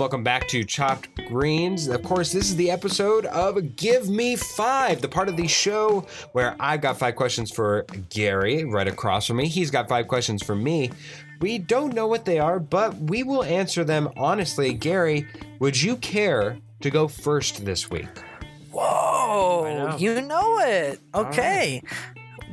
welcome back to Chopped Greens. Of course, this is the episode of Give Me Five, the part of the show where I've got five questions for Gary right across from me. He's got five questions for me. We don't know what they are, but we will answer them honestly. Gary, would you care to go first this week? Whoa, know. you know it. Okay.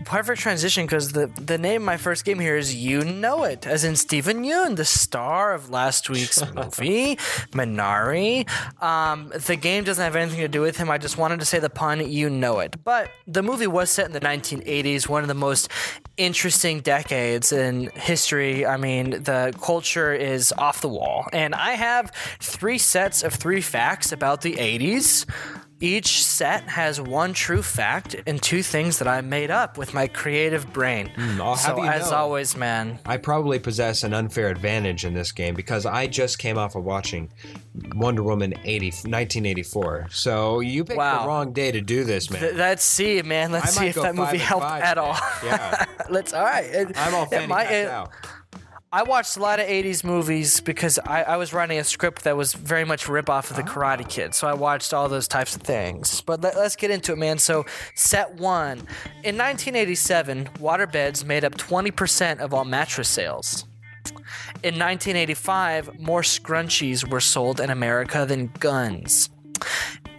Perfect transition because the, the name of my first game here is You Know It, as in Steven Yeun, the star of last week's movie, Minari. Um, the game doesn't have anything to do with him. I just wanted to say the pun, You Know It. But the movie was set in the 1980s, one of the most interesting decades in history. I mean, the culture is off the wall. And I have three sets of three facts about the 80s. Each set has one true fact and two things that I made up with my creative brain. Hmm, I'll so, as know- always, man, I probably possess an unfair advantage in this game because I just came off of watching Wonder Woman 80, 1984. So you picked Wow. the wrong day to do this, man. th- let's see, man. Let's see if that movie helped at all. Yeah. let's. All right. It- I'm all it might- it- out. I watched a lot of 80s movies because I, I was writing a script that was very much a ripoff of The Karate Kid. So I watched all those types of things. But let, us get into it, man. So, set one. In 1987, waterbeds made up 20% of all mattress sales. In 1985, more scrunchies were sold in America than guns.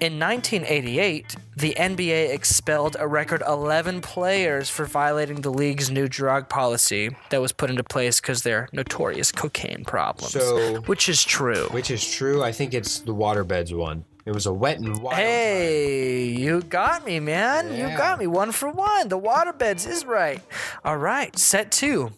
In 1988, the NBA expelled a record 11 players for violating the league's new drug policy that was put into place because their notorious cocaine problems. So- which is true. Which is true. I think it's the waterbeds one. It was a wet and wild. Hey, you got me, man. You got me. One for one. The waterbeds is right. All right, set two.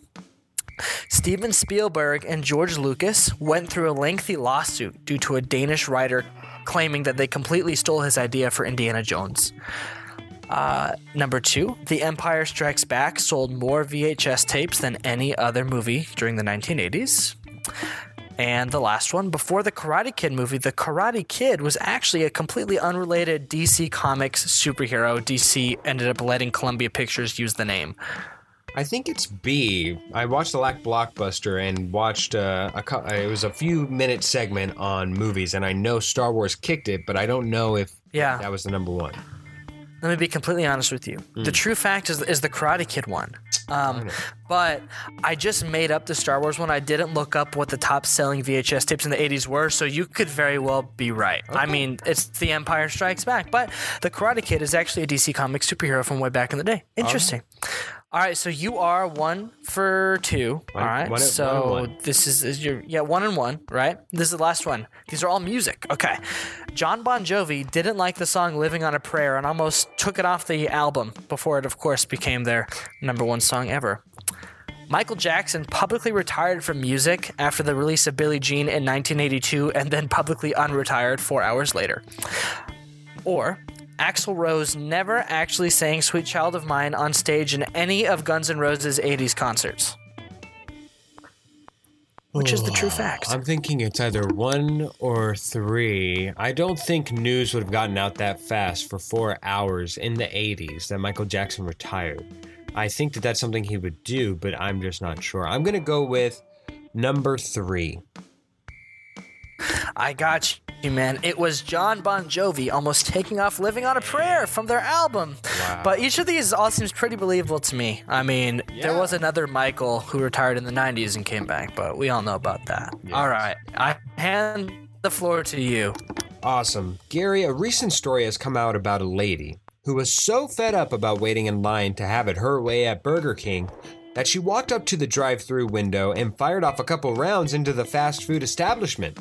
Steven Spielberg and George Lucas went through a lengthy lawsuit due to a Danish writer claiming that they completely stole his idea for Indiana Jones. Uh, number two, The Empire Strikes Back sold more VHS tapes than any other movie during the 1980s. And the last one, before the Karate Kid movie, the Karate Kid was actually a completely unrelated DC Comics superhero. DC ended up letting Columbia Pictures use the name. I think it's B. I watched the Lack Blockbuster and watched uh, a it was a few minute segment on movies, and I know Star Wars kicked it, but I don't know if Yeah. that was the number one. Let me be completely honest with you. The true fact is, is the Karate Kid one. Um, but I just made up the Star Wars one. I didn't look up what the top selling VHS tapes in the 80s were, so you could very well be right. I mean, it's The Empire Strikes Back, but the Karate Kid is actually a DC Comics superhero from way back in the day. Interesting. All right, so you are one for two. One- all right, one so one one. this is, is your yeah one and one, right? This is the last one. These are all music. Okay, Jon Bon Jovi didn't like the song "Living on a Prayer" and almost took it off the album before it, of course, became their number one song ever. Michael Jackson publicly retired from music after the release of Billie Jean in 1982 and then publicly unretired four hours later. Or Axl Rose never actually sang Sweet Child of Mine on stage in any of Guns N' Roses' 80s concerts. Which is the true fact. I'm thinking it's either one or three. I don't think news would have gotten out that fast for four hours in the 80s that Michael Jackson retired. I think that that's something he would do, but I'm just not sure. I'm going to go with number three. I got you, man. It was Jon Bon Jovi almost taking off Living on a Prayer from their album. Wow. But each of these all seems pretty believable to me. I mean, there was another Michael who retired in the 90s and came back, but we all know about that. All right. I hand the floor to you. Awesome. Gary, a recent story has come out about a lady who was so fed up about waiting in line to have it her way at Burger King that she walked up to the drive through window and fired off a couple rounds into the fast food establishment.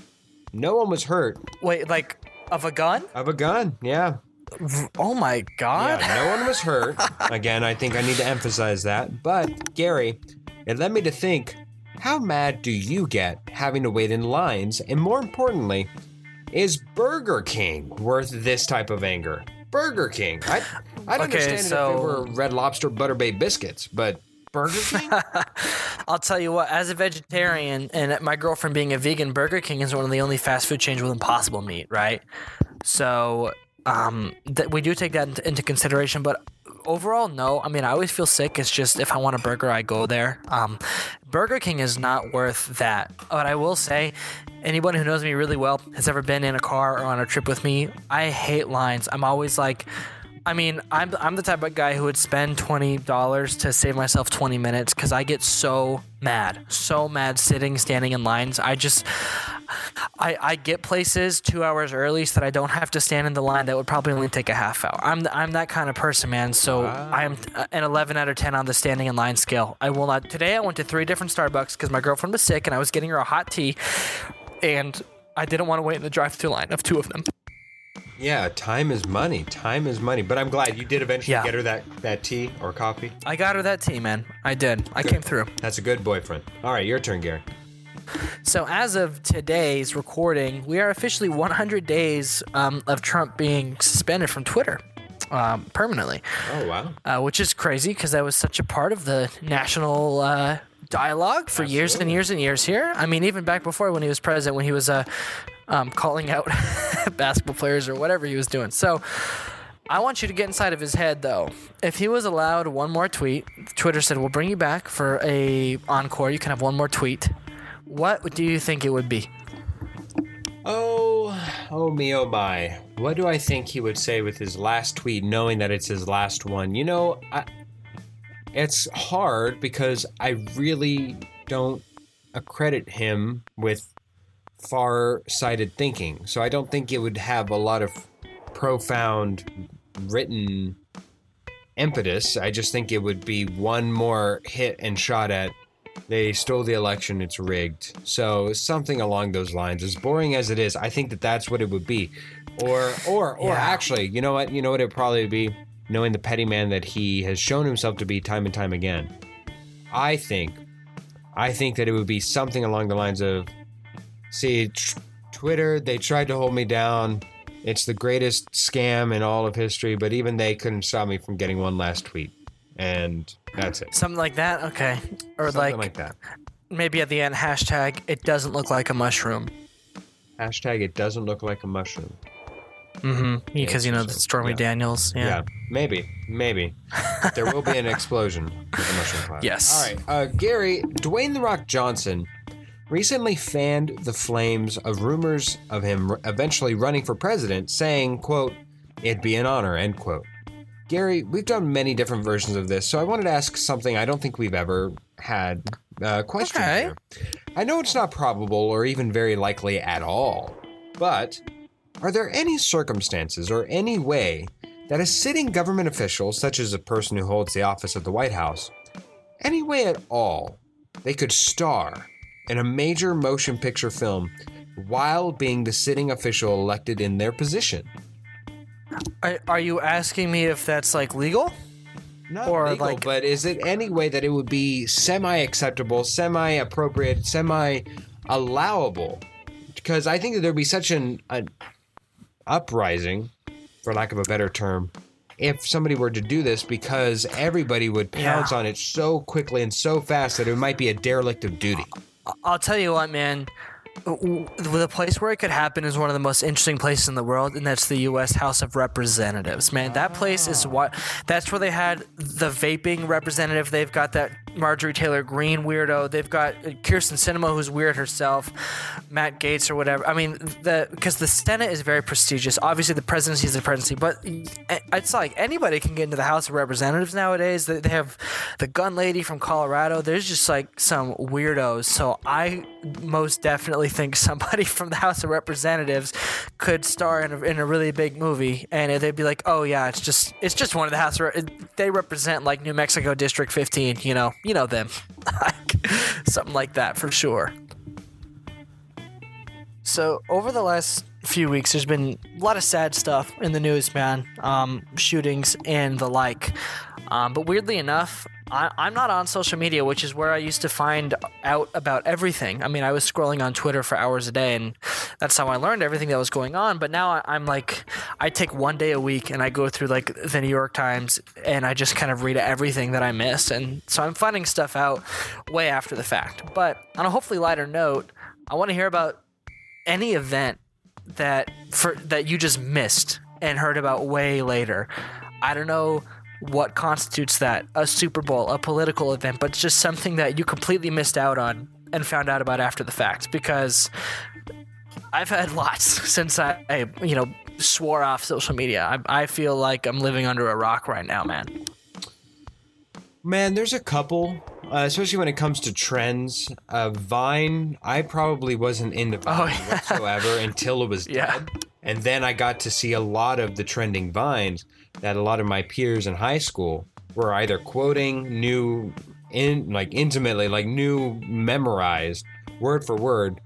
No one was hurt Wait, like of a gun? of a gun. Yeah. Oh my god. Yeah, no one was hurt. Again, I think I need to emphasize that. But, Gary, it led me to think how mad do you get having to wait in lines? And more importantly, is Burger King worth this type of anger? Burger King. I, I'd Okay, understand it if so- they were Red Lobster Butter Bay biscuits, but Burger King? I'll tell you what, as a vegetarian and my girlfriend being a vegan, Burger King is one of the only fast food chains with impossible meat, right? So um, that we do take that into- into consideration. But overall, no. I mean, I always feel sick. It's just if I want a burger, I go there. Um, Burger King is not worth that. But I will say, anyone who knows me really well has ever been in a car or on a trip with me. I hate lines. I'm always like. I mean, I'm, I'm the type of guy who would spend $20 to save myself 20 minutes because I get so mad, so mad sitting, standing in lines. I just, I, I get places two hours early so that I don't have to stand in the line that would probably only take a half hour. I'm, I'm that kind of person, man. So I'm uh, an 11 out of 10 on the standing in line scale. I will not. Today I went to three different Starbucks because my girlfriend was sick and I was getting her a hot tea and I didn't want to wait in the drive through line of two of them. Yeah, time is money. Time is money. But I'm glad you did eventually Yeah. get her that, that tea or coffee. I got her that tea, man. I did. I came through. That's a good boyfriend. All right, your turn, Gary. So, as of today's recording, we are officially 100 days um, of Trump being suspended from Twitter um, permanently, Oh, wow. uh, which is crazy because that was such a part of the national uh, dialogue for years and years and years here. I mean, even back before when he was president, when he was uh, um, calling out basketball players or whatever he was doing. So, I want you to get inside of his head though. If he was allowed one more tweet, Twitter said we'll bring you back for a encore. You can have one more tweet. What do you think it would be? Oh, oh me, oh my. What do I think he would say with his last tweet, knowing that it's his last one? You know, I, it's hard because I really don't accredit him with far sighted thinking. So I don't think it would have a lot of profound written impetus. I just think it would be one more hit and shot at they stole the election it's rigged so something along those lines as boring as it is i think that that's what it would be or or or Yeah. actually you know what you know what it'd probably be knowing the petty man that he has shown himself to be time and time again i think i think that it would be something along the lines of see tr- twitter they tried to hold me down it's the greatest scam in all of history but even they couldn't stop me from getting one last tweet and that's it Something like that? Okay. Or like something like, like that maybe at the end, hashtag, it doesn't look like a mushroom. Hashtag it doesn't look like a mushroom. Mm-hmm. Because, you know, the. Stormy Yeah. Daniels. Yeah, Yeah. maybe, maybe. there will be an explosion with the mushroom cloud. Yes. All right, uh, Gary, Dwayne the Rock Johnson recently fanned the flames of rumors of him eventually running for president, saying, "quote It'd be an honor." End quote. Gary, we've done many different versions of this, so I wanted to ask something I don't think we've ever had uh, question Okay. here. I know it's not probable or even very likely at all, but are there any circumstances or any way that a sitting government official, such as a person who holds the office of the White House, any way at all, they could star in a major motion picture film while being the sitting official elected in their position? Are, are you asking me if that's like legal? Not Or, legal, like- but is it any way that it would be semi-acceptable, semi-appropriate, semi-allowable? Because I think that there'd be such an, an uprising, for lack of a better term, if somebody were to do this, because everybody would pounce Yeah. on it so quickly and so fast that it might be a derelict of duty. I'll tell you what, man. Uh, the place where it could happen is one of the most interesting places in the world, and that's the U.S. House of Representatives. Man, that place is what. That's where they had the vaping representative. They've got that Marjorie Taylor Greene weirdo. They've got uh, Kyrsten Sinema, who's weird herself. Matt Gaetz or whatever. I mean, the because the Senate is very prestigious. Obviously, the presidency is the presidency, but it's like anybody can get into the House of Representatives nowadays. They have the gun lady from Colorado. There's just like some weirdos. So I most definitely think somebody from the House of Representatives could star in a, in a really big movie, and they'd be like, "Oh yeah, it's just it's just one of the House. Re- they represent like New Mexico District 15. You know, you know them, something like that for sure." So over the last few weeks, there's been a lot of sad stuff in the news, man. Um, shootings and the like. Um, but weirdly enough, I, I'm not on social media, which is where I used to find out about everything. I mean, I was scrolling on Twitter for hours a day, and that's how I learned everything that was going on. But now I, I'm like, I take one day a week and I go through like the New York Times and I just kind of read everything that I miss. And so I'm finding stuff out way after the fact. But on a hopefully lighter note, I want to hear about any event that for that you just missed and heard about way later. I don't know what constitutes that a Super Bowl, a political event, but just something that you completely missed out on and found out about after the fact because I've had lots since I, I you know, swore off social media. I, I feel like I'm living under a rock right now, man. Man, there's a couple, uh, especially when it comes to trends. Uh, Vine, I probably wasn't into Vine Oh, yeah. whatsoever until it was Yeah. dead. And then I got to see a lot of the trending Vines that a lot of my peers in high school were either quoting, new in like intimately, like new memorized word for word.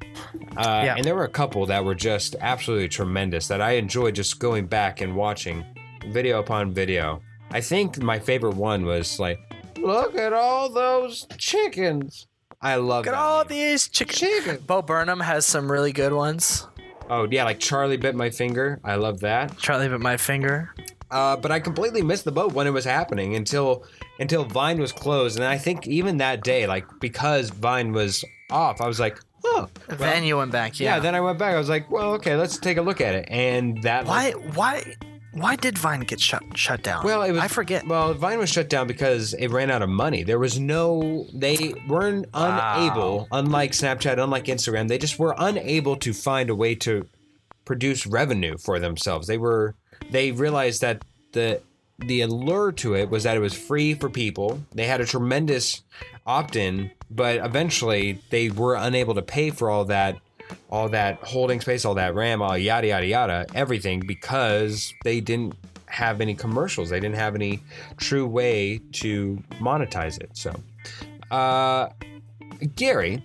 Uh, Yeah. And there were a couple that were just absolutely tremendous that I enjoyed just going back and watching video upon video. I think my favorite one was like, look at all those chickens. I love Look at all these chickens. Chicken. Bo Burnham has some really good ones. Oh yeah, like Charlie bit my finger. I love that. Charlie bit my finger. Uh, but I completely missed the boat when it was happening until until Vine was closed, and I think even that day, like because Vine was off, I was like, oh. well, then you went back, yeah. yeah. Then I went back. I was like, well, okay, let's take a look at it. And that why? Why? Why did Vine get shut shut down? Well, it was. I forget. Well, Vine was shut down because it ran out of money. There was no. They weren't unable, unlike Snapchat, unlike Instagram. They just were unable to find a way to produce revenue for themselves. They were. They realized that the the allure to it was that it was free for people. They had a tremendous opt-in, but eventually they were unable to pay for all that all that holding space, all that RAM, all yada yada yada, everything because they didn't have any commercials. They didn't have any true way to monetize it. So, uh, Gary,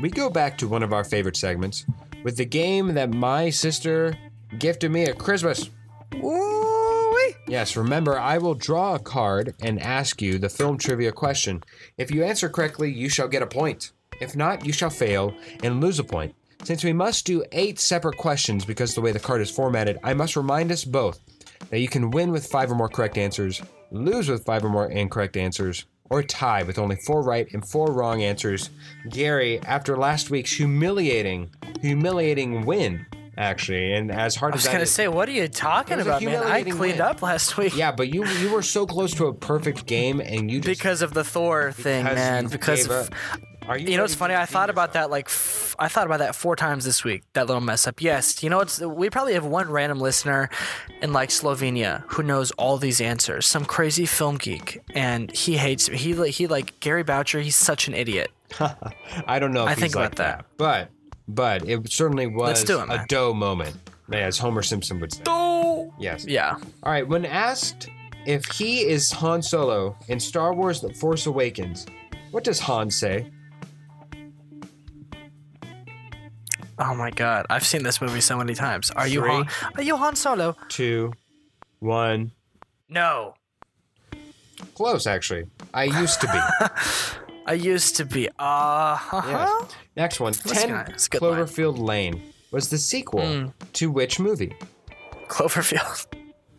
we go back to one of our favorite segments with the game that my sister gifted me at Christmas. Ooh-wee. Yes, remember, I will draw a card and ask you the film trivia question. If you answer correctly, you shall get a point. If not, you shall fail and lose a point. Since we must do eight separate questions because the way the card is formatted, I must remind us both that you can win with five or more correct answers, lose with five or more incorrect answers, or tie with only four right and four wrong answers. Gary, after last week's humiliating, humiliating win, actually, and as hard as I as was gonna say, what are you talking It was a about, man? I cleaned win. up last week. yeah, but you you were so close to a perfect game, and you just Because of the Thor thing, because man. Because of. Are you? you know what's ready funny? I thought about that like f- I thought about that four times this week. That little mess up. Yes, you know what's we probably have one random listener in like Slovenia who knows all these answers. Some crazy film geek, and he hates he li- he like Gary Boucher. He's such an idiot. I don't know. If I he's think like about that. but but it certainly was it, a dough moment, as Homer Simpson would say. Oh Yes. yeah. All right. When asked if he is Han Solo in Star Wars: The Force Awakens, what does Han say? Oh my god, I've seen this movie so many times. Are you Han? Are you Han Solo? Two, one. No. Close, actually. I used to be. I used to be. Uh huh. Yes. Next one. Ten good. That's a good line. Cloverfield Lane was the sequel Mm. to which movie? Cloverfield.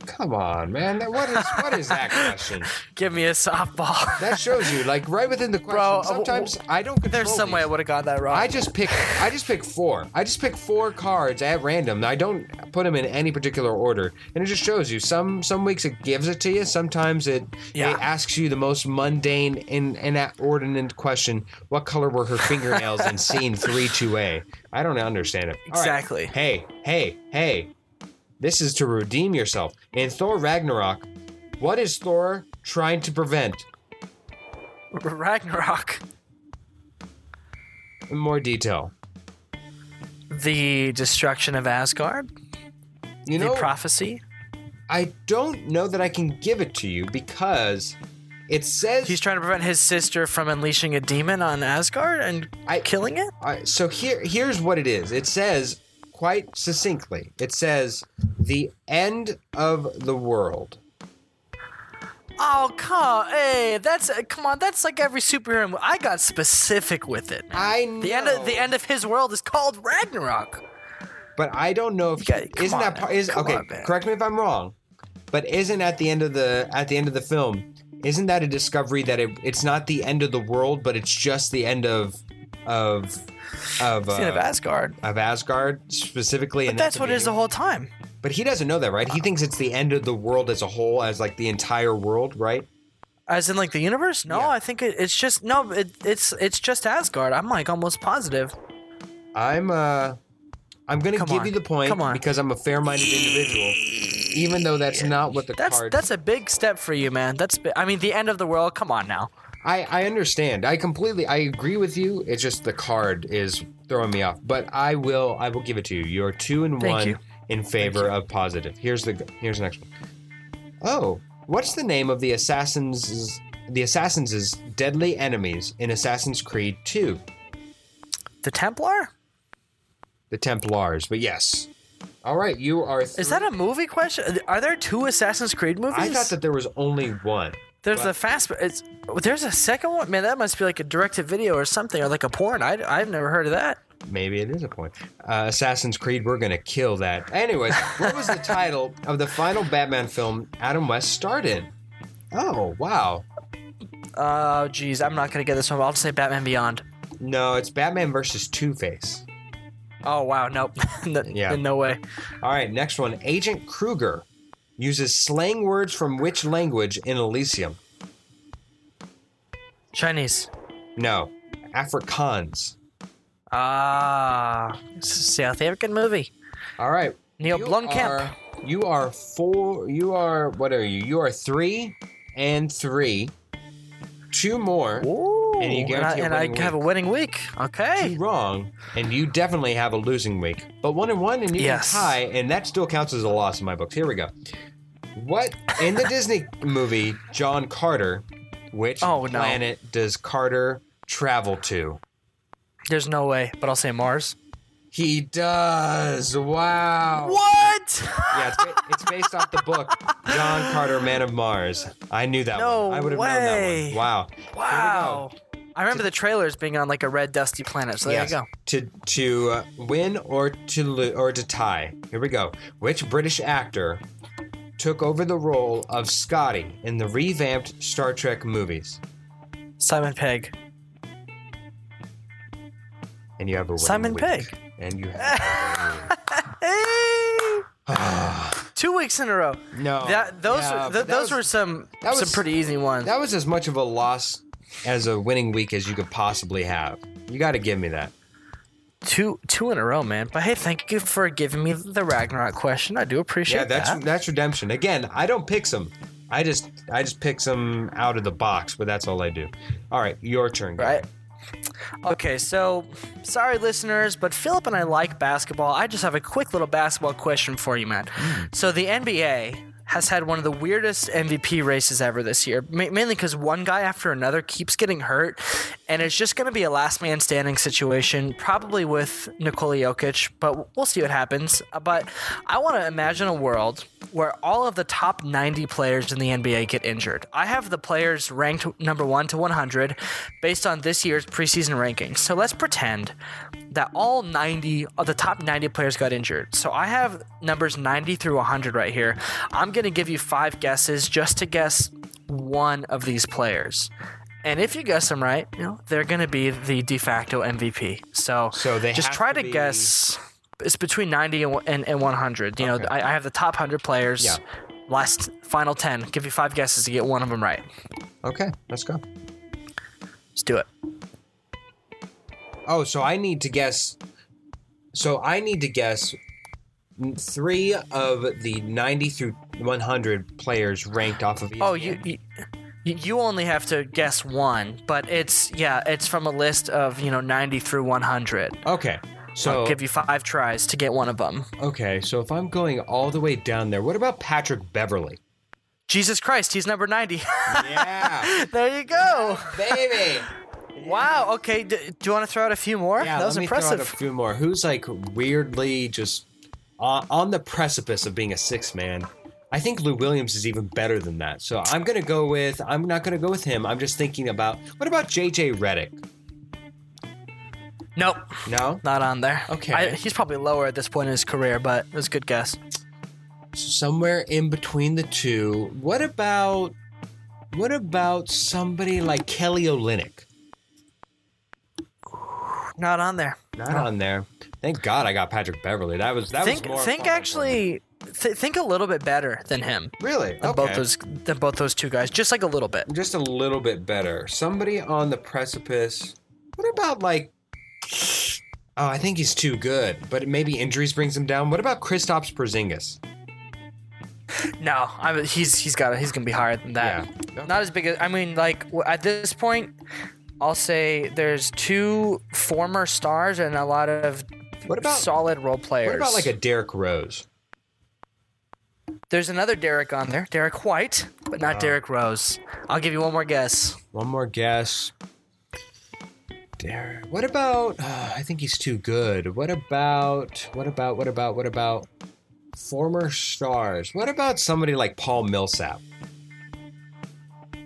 Come on, man. That- What is what is that question? Give me a softball. That shows you, like, right within the question. Bro, uh, sometimes I don't control There's some way I would have got that wrong. I just pick. I just pick four. I just pick four cards at random. I don't put them in any particular order, and it just shows you. Some some weeks it gives it to you. Sometimes it Yeah. it asks you the most mundane and inordinate question: What color were her fingernails in scene three two A? I don't understand it. All right. Exactly. Hey, hey, hey! This is to redeem yourself. In Thor Ragnarok, what is Thor trying to prevent? Ragnarok. In more detail. The destruction of Asgard. You the prophecy. I don't know that I can give it to you because it says He's trying to prevent his sister from unleashing a demon on Asgard and I- killing it. I- so here here's what it is. It says quite succinctly. It says the end of the world. Oh come, hey, that's uh, come on. That's like every superhero. Movie. I got specific with it. I know, The end of the end of his world is called Ragnarok. but I don't know if come isn't that part is okay. on, correct me if I'm wrong, but isn't at the end of the at the end of the film, isn't that a discovery that it, it's not the end of the world, but it's just the end of of of end of uh, Asgard. of Asgard specifically, But and that's what it is the whole time. But he doesn't know that, right? He thinks it's the end of the world as a whole, as like the entire world, right? As in like the universe? No, Yeah. I think it, it's just no. It, it's it's just Asgard. I'm like almost positive. I'm uh I'm gonna Come give on. you the point Come on. because I'm a fair-minded individual, even though that's not what the That's card. that's a big step for you, man. That's I mean the end of the world. Come on now. I I understand. I completely I agree with you. It's just the card is throwing me off. But I will I will give it to you. You're two and Thank one you. in favor of positive. Here's the here's the next one. Oh, what's the name of the assassins the assassins' deadly enemies in Assassin's Creed 2? The Templar? The Templars. But yes. All right, you are. Is that a movie question? Are there two Assassin's Creed movies? I thought that there was only one. There's but- a fast. It's there's a second one. Man, that must be like a directed video or something, or like a porn. I I've never heard of that. Maybe it is a point. Uh, Assassin's Creed, we're gonna kill that. Anyways, what was the title of the final Batman film Adam West starred in? Oh wow. Oh, geez, I'm not gonna get this one. I'll just say Batman Beyond. No, it's Batman versus Two Face. Oh wow, nope, no, Yeah. no way. All right, next one. Agent Kruger uses slang words from which language in Elysium? Chinese. No, Afrikaans. Ah, South African movie. All right. Neil you Blomkamp. Are, you are four. You are what are you? You are three and three. Two more. Ooh, And you and, guarantee and I winning have a winning week. Okay. two wrong, and you definitely have a losing week. But one and one, and you Yes. can tie, and that still counts as a loss in my books. Here we go. What in the Disney movie John Carter? Which Oh, no. planet does Carter travel to? There's no way, but I'll say Mars. He does. Wow. What? Yeah, it's, ba- it's based off the book John Carter, Man of Mars. I knew that No one. I would have known that one. Wow. Wow. I remember the trailers being on like a red dusty planet. So there Yes. you go. To to uh, win or to lo- or to tie. Here we go. Which British actor took over the role of Scotty in the revamped Star Trek movies? Simon Pegg. And you have a winning Simon week. Pegg. And you have Hey! Two weeks in a row. no. That those Yeah, were, but th- that those was- were some that some was- pretty easy ones. that was as much of a loss as a winning week as you could possibly have. You got to give me that. two two in a row, man. But hey, thank you for giving me the Ragnarok question. I do appreciate that. Yeah, that's that. that's redemption. Again, I don't pick some. I just I just pick some out of the box, but that's all I do. All right, your turn. Gary. Right. Okay, so sorry, listeners, but Philip and I like basketball. I just have a quick little basketball question for you, man. Hmm. So the NBA has had one of the weirdest MVP races ever this year, ma- mainly because one guy after another keeps getting hurt, and it's just going to be a last man standing situation, probably with Nikola Jokic, but we'll see what happens. Uh, But I want to imagine a world where all of the top 90 players in the NBA get injured. I have the players ranked number 1 to 100 based on this year's preseason rankings. So let's pretend that all 90 of the top 90 players got injured. So I have numbers 90 through 100 right here. I'm going to give you 5 guesses just to guess one of these players. And if you guess them right, you know, they're going to be the de facto MVP. So, So they just try to to, be- guess it's between 90 and, and, and 100. You know, I, I have the top 100 players. Yeah. Last final 10. Give you 5 guesses to get one of them right. Okay, let's go. Let's do it. Oh, so I need to guess. So I need to guess three of the 90 through 100 players ranked off of ESPN. Oh, you, you you only have to guess one, but it's yeah, it's from a list of you know 90 through 100. Okay. So I'll give you five tries to get one of them. okay, so if I'm going all the way down there, what about Patrick Beverley? Jesus Christ, he's number 90. Yeah, there you go. baby. Wow. Okay. D- do you want to throw out a few more? Yeah, that was let me impressive. throw out a few more. Who's like weirdly just on, on the precipice of being a six man? I think Lou Williams is even better than that. So I'm gonna go with. I'm not gonna go with him. I'm just thinking about what about JJ Redick? Nope, No, not on there. Okay. I, he's probably lower at this point in his career, but it was a good guess. So somewhere in between the two. What about what about somebody like Kelly Olynyk? Not on there. Not on there. Thank God I got Patrick Beverley. That was that think was more think fun for me. actually th- think a little bit better than him. Really? Than both those than both those two guys, just like a little bit. Just a little bit better. Somebody on the precipice. What about like? Oh, I think he's too good, but maybe injuries brings him down. What about Kristaps Porzingis? No, I mean, he's he's got he's gonna be higher than that. Yeah. Not as big as I mean, like at this point, I'll say there's two former stars and a lot of What about solid role players. what about like a Derrick Rose? There's another Derek on there, Derrick White, but not Derrick Rose. I'll give you one more guess. One more guess. Derrick. What about? Uh, I think he's too good. What about? What about? What about? What about? Former stars. What about somebody like Paul Millsap?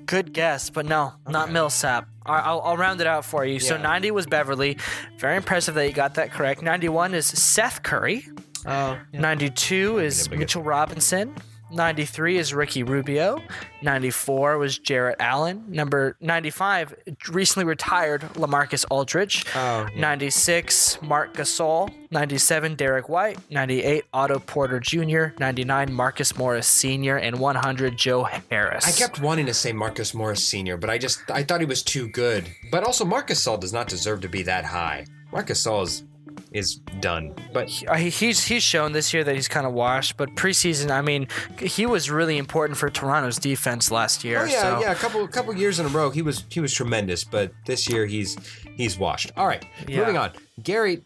Good guess, but no, not Okay. Millsap. I'll, I'll round it out for you. So 90 was Beverley. Very impressive that you got that correct. 91 is Seth Curry. Oh, 92 is Mitchell Robinson. 93 is Ricky Rubio. 94 was Jarrett Allen. Number 95, recently retired LaMarcus Aldridge. Oh, yeah. 96, Marc Gasol. 97, Derrick White. 98, Otto Porter Jr. 99, Marcus Morris Sr. And 100, Joe Harris. I kept wanting to say Marcus Morris Sr., but I just I thought he was too good. But also Marcus Gasol does not deserve to be that high. Marcus Gasol is is done. But Uh, he- he's he's shown this year that he's kind of washed, but preseason, I mean, he was really important for Toronto's defense last year. oh yeah, so. yeah, a couple couple years in a row he was he was tremendous. But this year he's he's washed. All right, Yeah. moving on. Gary,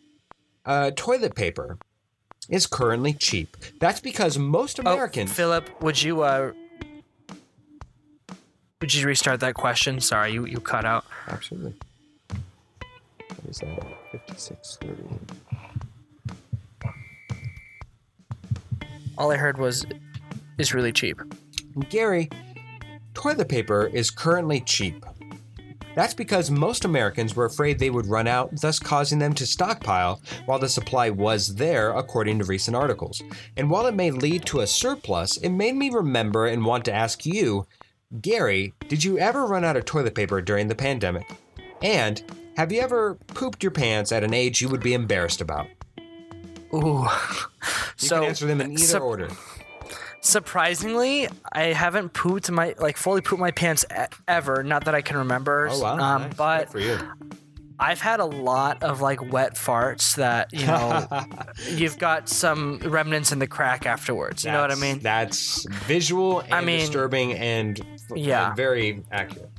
uh, toilet paper is currently cheap. That's because most Oh, Americans. Philip, would you uh, would you restart that question? Sorry, you you cut out. Absolutely. What is that? Fifty-six thirty. All I heard was is really cheap. Gary, toilet paper is currently cheap. That's because most Americans were afraid they would run out, thus causing them to stockpile while the supply was there, according to recent articles. And while it may lead to a surplus, it made me remember and want to ask you, Gary, did you ever run out of toilet paper during the pandemic? And have you ever pooped your pants at an age you would be embarrassed about? Ooh. You so can answer them in either order. surprisingly, I haven't pooped my like fully pooped my pants e- ever. Not that I can remember. Oh wow! Um, nice. but Good for you. I've had a lot of like wet farts that you know you've got some remnants in the crack afterwards. You know what I mean? That's visual and I mean- disturbing and Yeah. and very accurate.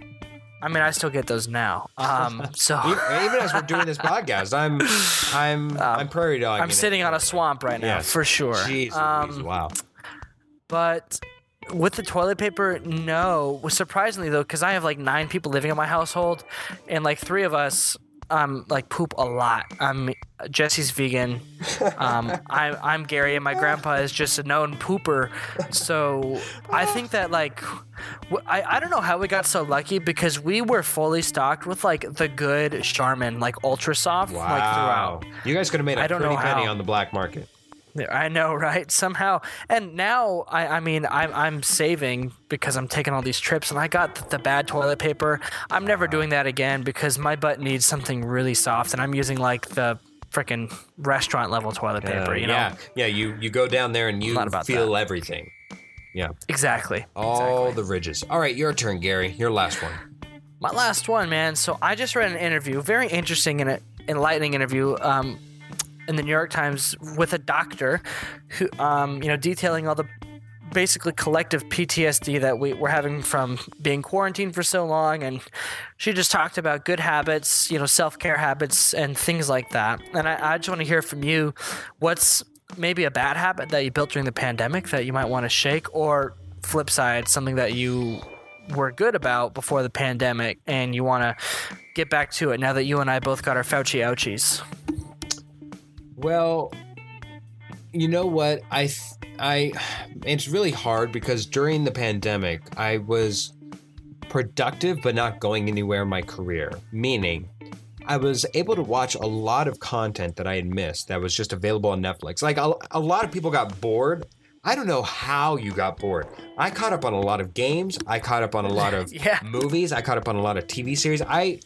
I mean, I still get those now. Um, so Even as we're doing this podcast, I'm I'm I'm prairie dog. Um, I'm sitting on a swamp right now Yes. for sure. Jeez, Um, wow. but with the toilet paper, no. Surprisingly though, because I have like nine people living in my household, and like three of us um like poop a lot. Um, Jesse's vegan. Um, I'm I'm Gary, and my grandpa is just a known pooper. So I think that like. w- I, I don't know how we got so lucky because we were fully stocked with like the good Charmin, like ultra soft, like Wow. throughout. You guys could have made a I don't pretty know penny how. on the black market. I know, right? Somehow, and now I, I mean, I'm I'm saving because I'm taking all these trips, and I got the, the bad toilet paper. I'm never doing that again because my butt needs something really soft, and I'm using like the freaking restaurant level toilet paper. Uh, you know, yeah, yeah. You you go down there and you feel everything. Yeah, exactly. all exactly. the ridges. All right, your turn, Gary. Your last one. My last one, man. So I just read an interview, very interesting and enlightening interview, um, in the New York Times with a doctor, who, um, you know, detailing all the basically collective PTSD that we, we're having from being quarantined for so long, and she just talked about good habits, you know, self care habits and things like that. And I, I just want to hear from you, what's maybe a bad habit that you built during the pandemic that you might want to shake, or flip side, something that you were good about before the pandemic and you want to get back to it now that you and I both got our Fauci ouchies. Well, you know what? I I it's really hard because during the pandemic, I was productive but not going anywhere in my career. Meaning, I was able to watch a lot of content that I had missed that was just available on Netflix. Like a, a lot of people got bored. I don't know how you got bored. I caught up on a lot of games. I caught up on a lot of Yeah. movies. I caught up on a lot of TV series. I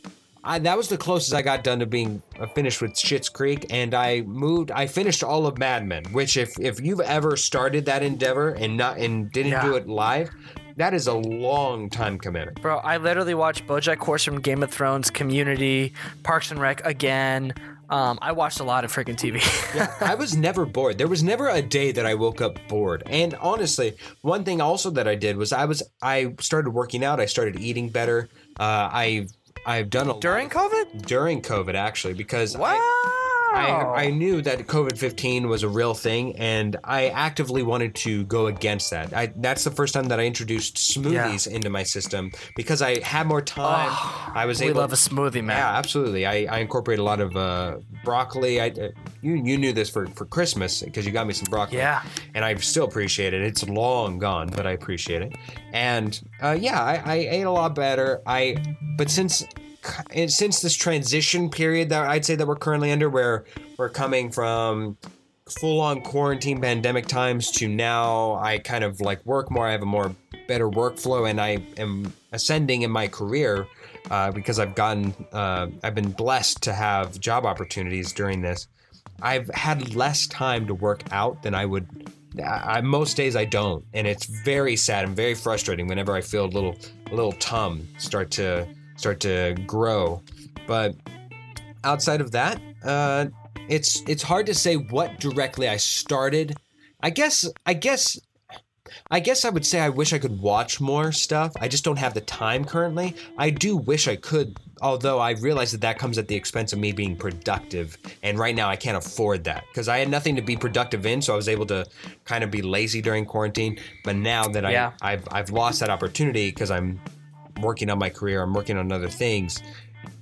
I, that was the closest I got done to being finished with Schitt's Creek, and I moved. I finished all of Mad Men, which if if you've ever started that endeavor and not and didn't Yeah. do it live, that is a long time commitment. Bro, I literally watched BoJack Horseman, Game of Thrones, Community, Parks and Rec again. Um, I watched a lot of freaking TV. Yeah, I was never bored. There was never a day that I woke up bored. And honestly, one thing also that I did was I was I started working out. I started eating better. Uh, I I've done a lot During COVID? during COVID actually because what? I, I I knew that COVID fifteen was a real thing, and I actively wanted to go against that. I that's the first time that I introduced smoothies into my system because I had more time. I was Oh, we able. love a smoothie, man. yeah, absolutely. I, I incorporate a lot of uh, broccoli. I uh, you you knew this for for Christmas because you got me some broccoli. Yeah. and I still appreciate it. It's long gone, but I appreciate it. And uh, yeah, I, I ate a lot better. I but since and since this transition period that I'd say that we're currently under, where we're coming from full on quarantine pandemic times to now I kind of like work more. I have a more better workflow and I am ascending in my career uh, because I've gotten, uh, I've been blessed to have job opportunities during this. I've had less time to work out than I would. I, most days I don't, and it's very sad and very frustrating whenever I feel a little, a little tum start to start to grow. But outside of that, uh, it's it's hard to say what directly I started. I guess I guess I guess I would say I wish I could watch more stuff. I just don't have the time currently. I do wish I could, although I realize that that comes at the expense of me being productive. And right now I can't afford that because I had nothing to be productive in, so I was able to kind of be lazy during quarantine. But now that I I've I've lost that opportunity because I'm working on my career, I'm working on other things.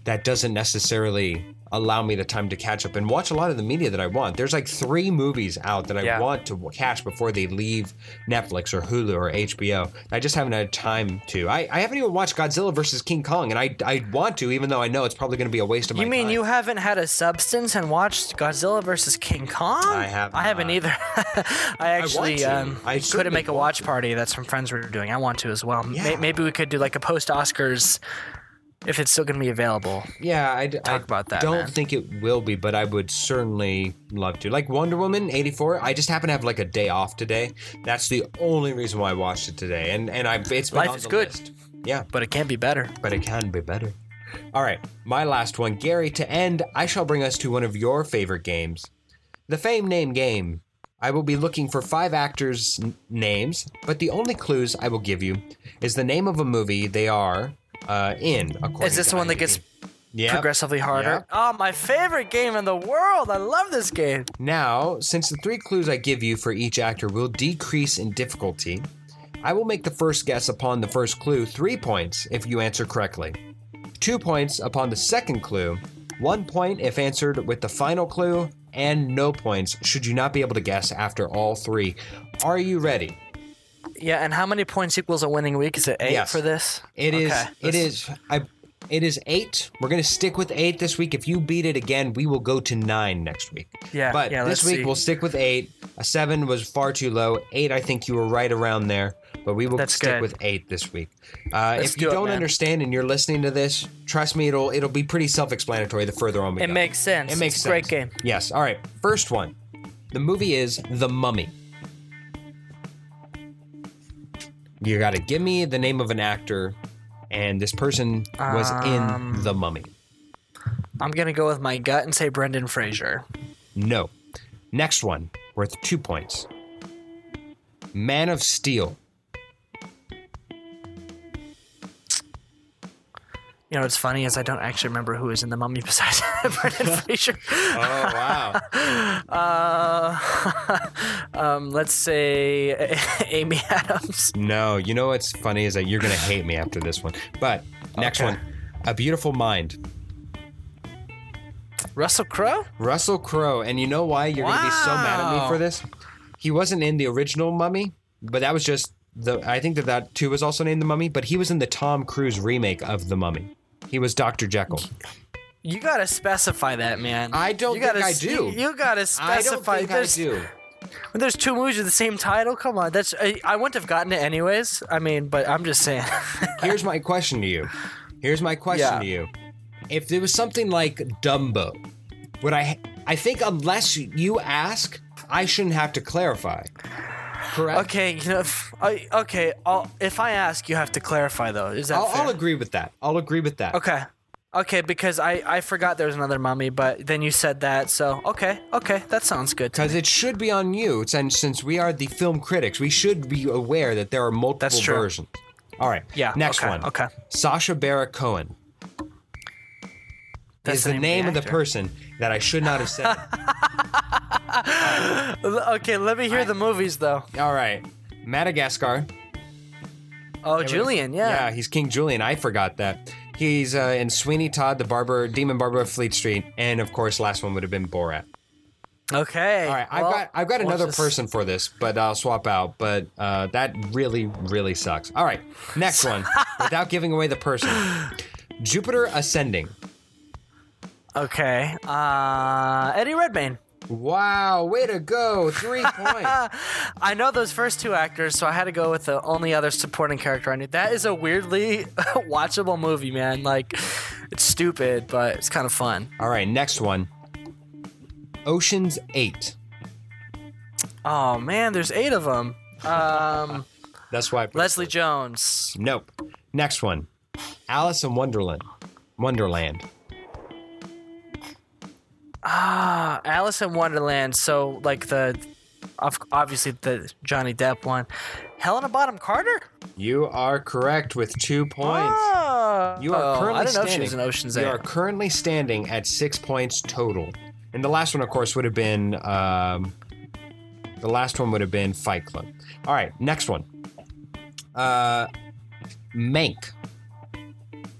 That doesn't necessarily allow me the time to catch up and watch a lot of the media that I want. There's like three movies out that I Yeah. want to catch before they leave Netflix or Hulu or HBO. I just haven't had time to. I, I haven't even watched Godzilla versus King Kong, and I I want to, even though I know it's probably going to be a waste of my time. You mean time. you haven't had a substance and watched Godzilla versus King Kong? I have I haven't either. I actually to. um, I couldn't make a watch to. party that some friends were doing. I want to as well. Yeah. Maybe we could do like a post Oscars if it's still going to be available. Yeah, I, Talk about that, don't man. think it will be, but I would certainly love to. Like Wonder Woman '84, I just happen to have like a day off today. That's the only reason why I watched it today, and and I it's been Life is good. list. Yeah, But it can't be better. but it can be better. All right, my last one, Gary. To end, I shall bring us to one of your favorite games, the Fame Name Game. I will be looking for five actors' n- names, but the only clues I will give you is the name of a movie they are uh, in. Is this the one that gets Yep. progressively harder? Oh, my favorite game in the world. I love this game. Now, since the three clues I give you for each actor will decrease in difficulty, I will make the first guess upon the first clue three points if you answer correctly, two points upon the second clue, one point if answered with the final clue, and no points should you not be able to guess after all three. Are you ready? Yeah, and how many points equals a winning week? Is it eight Yes. for this? It is. Okay, It let's- is. I. It is eight. We're gonna stick with eight this week. If you beat it again, we will go to nine next week. Yeah, But yeah, this week see. we'll stick with eight. A seven was far too low. Eight, I think you were right around there. But we will That's stick good. with eight this week. Uh, if you do don't man. understand and you're listening to this, trust me, it'll it'll be pretty self-explanatory the further on we It go. It makes sense. It makes It's sense. great game. Yes. All right. First one. The movie is The Mummy. You got to give me the name of an actor, and this person was Um, in The Mummy. I'm gonna go with my gut and say Brendan Fraser. No. Next one, worth two points. Man of Steel. You know what's funny is I don't actually remember who was in the Mummy besides Brendan Fraser. Oh wow! Uh, um, let's say Amy Adams. no, you know what's funny is that you're gonna hate me after this one. But next Okay. one, A Beautiful Mind. Russell Crowe. Russell Crowe, and you know why you're gonna be so mad at me for this? He wasn't in the original Mummy, but that was just the. I think that that too was also named the Mummy, but he was in the Tom Cruise remake of the Mummy. He was Doctor Jekyll. You gotta specify that, man. I don't you think gotta, I s- do. You, you gotta specify. I don't think I do. When there's two movies with the same title, come on. That's I, I wouldn't have gotten it anyways. I mean, but I'm just saying. Here's my question to you. Here's my question Yeah. to you. if there was something like Dumbo, would I? I think unless you ask, I shouldn't have to clarify. Correct. Okay, you know, if, I, okay. I'll, if I ask, you have to clarify though. Is that I'll, fair? I'll agree with that. I'll agree with that. Okay. Okay, because I, I forgot there was another mummy, but then you said that, so okay, okay, that sounds good. Because it should be on you, and since we are the film critics, we should be aware that there are multiple That's true. versions. All right. Yeah, Next okay, one. okay. Sacha Baron Cohen That's is the the name name of of the the person that I should not have said. Okay, let me hear the movies though. All right. Madagascar. Oh, Julien, Yeah, yeah. he's King Julien. I forgot that. He's uh, in Sweeney Todd, the barber, Demon Barber of Fleet Street, and of course, last one would have been Borat. Okay. All right, I've well, got I've got another person for this, but I'll swap out. But uh, that really really sucks. All right, next one. without giving away the person, Jupiter ascending. Okay. Uh, Eddie Redmayne. Wow, way to go! Three points. I know those first two actors, so I had to go with the only other supporting character I knew. That is a weirdly watchable movie, man. Like, it's stupid, but it's kind of fun. All right, next one. Ocean's Eight. Oh man, there's eight of them. Um, That's why. I put- Leslie Jones. Nope. Next one. Alice in Wonderland. Wonderland. Ah, Alice in Wonderland. So like the, obviously the Johnny Depp one. Helena Bonham Carter. You are correct with two points. Oh, You are currently I know standing. she was in Ocean's you are currently standing at six points total. And the last one, of course, would have been um, the last one would have been Fight Club. All right, next one. Uh, Mank.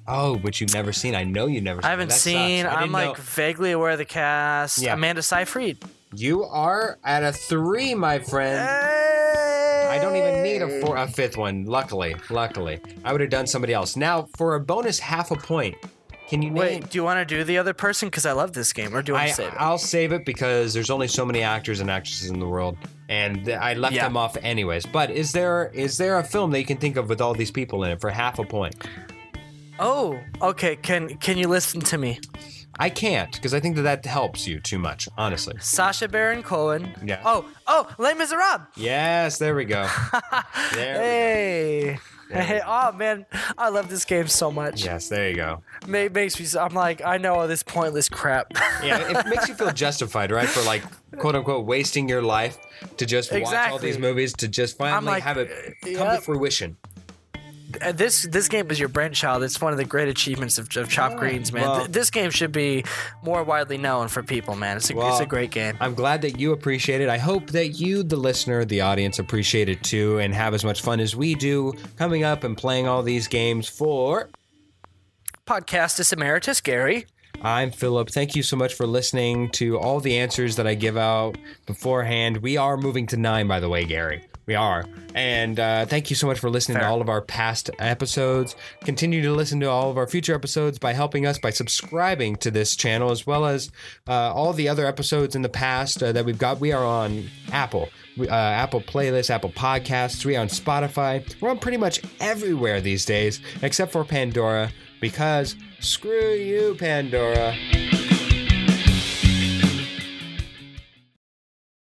Oh, but you've never seen. I know you've never. seen I haven't That seen. I I'm didn't like know- vaguely aware of the cast. Yeah. Amanda Seyfried. You are at a three, my friend. Hey! I don't even need a, four, a fifth one. Luckily, luckily, I would have done somebody else. Now, for a bonus half a point, can you name? Wait, do you want to do the other person? Because I love this game. Or do you want I, to save it? I'll save it because there's only so many actors and actresses in the world, and I left Yeah. them off anyways. But is there is there a film that you can think of with all these people in it for half a point? Oh, okay. Can can you listen to me? I can't because I think that that helps you too much, honestly. Sacha Baron Cohen. Yeah. Oh, oh, Les Miserables. Yes, there we go. there. Hey. Hey, oh man, I love this game so much. Yes, there you go. Ma- makes me. I'm like, I know all this pointless crap. Yeah, it makes you feel justified, right? For like quote unquote wasting your life to just watch all these movies to just finally like, have it come to fruition. Uh, this this game is your brainchild. It's one of the great achievements of, of Chop Greens, man. Well- Th- this game should be more widely known for people, man. It's a, it's a great game. I'm glad that you appreciate it. I hope that you, the listener, the audience, appreciate it too and have as much fun as we do coming up and playing all these games for. Podcastus Emeritus Gary. I'm Philip. Thank you so much for listening to all the answers that I give out beforehand. We are moving to nine, by the way, Gary. We are. And uh, thank you so much for listening to all of our past episodes. Continue to listen to all of our future episodes by helping us by subscribing to this channel, as well as uh, all the other episodes in the past uh, that we've got. We are on Apple, uh, Apple Playlists, Apple Podcasts. We are on Spotify. We're on pretty much everywhere these days, except for Pandora, because screw you, Pandora.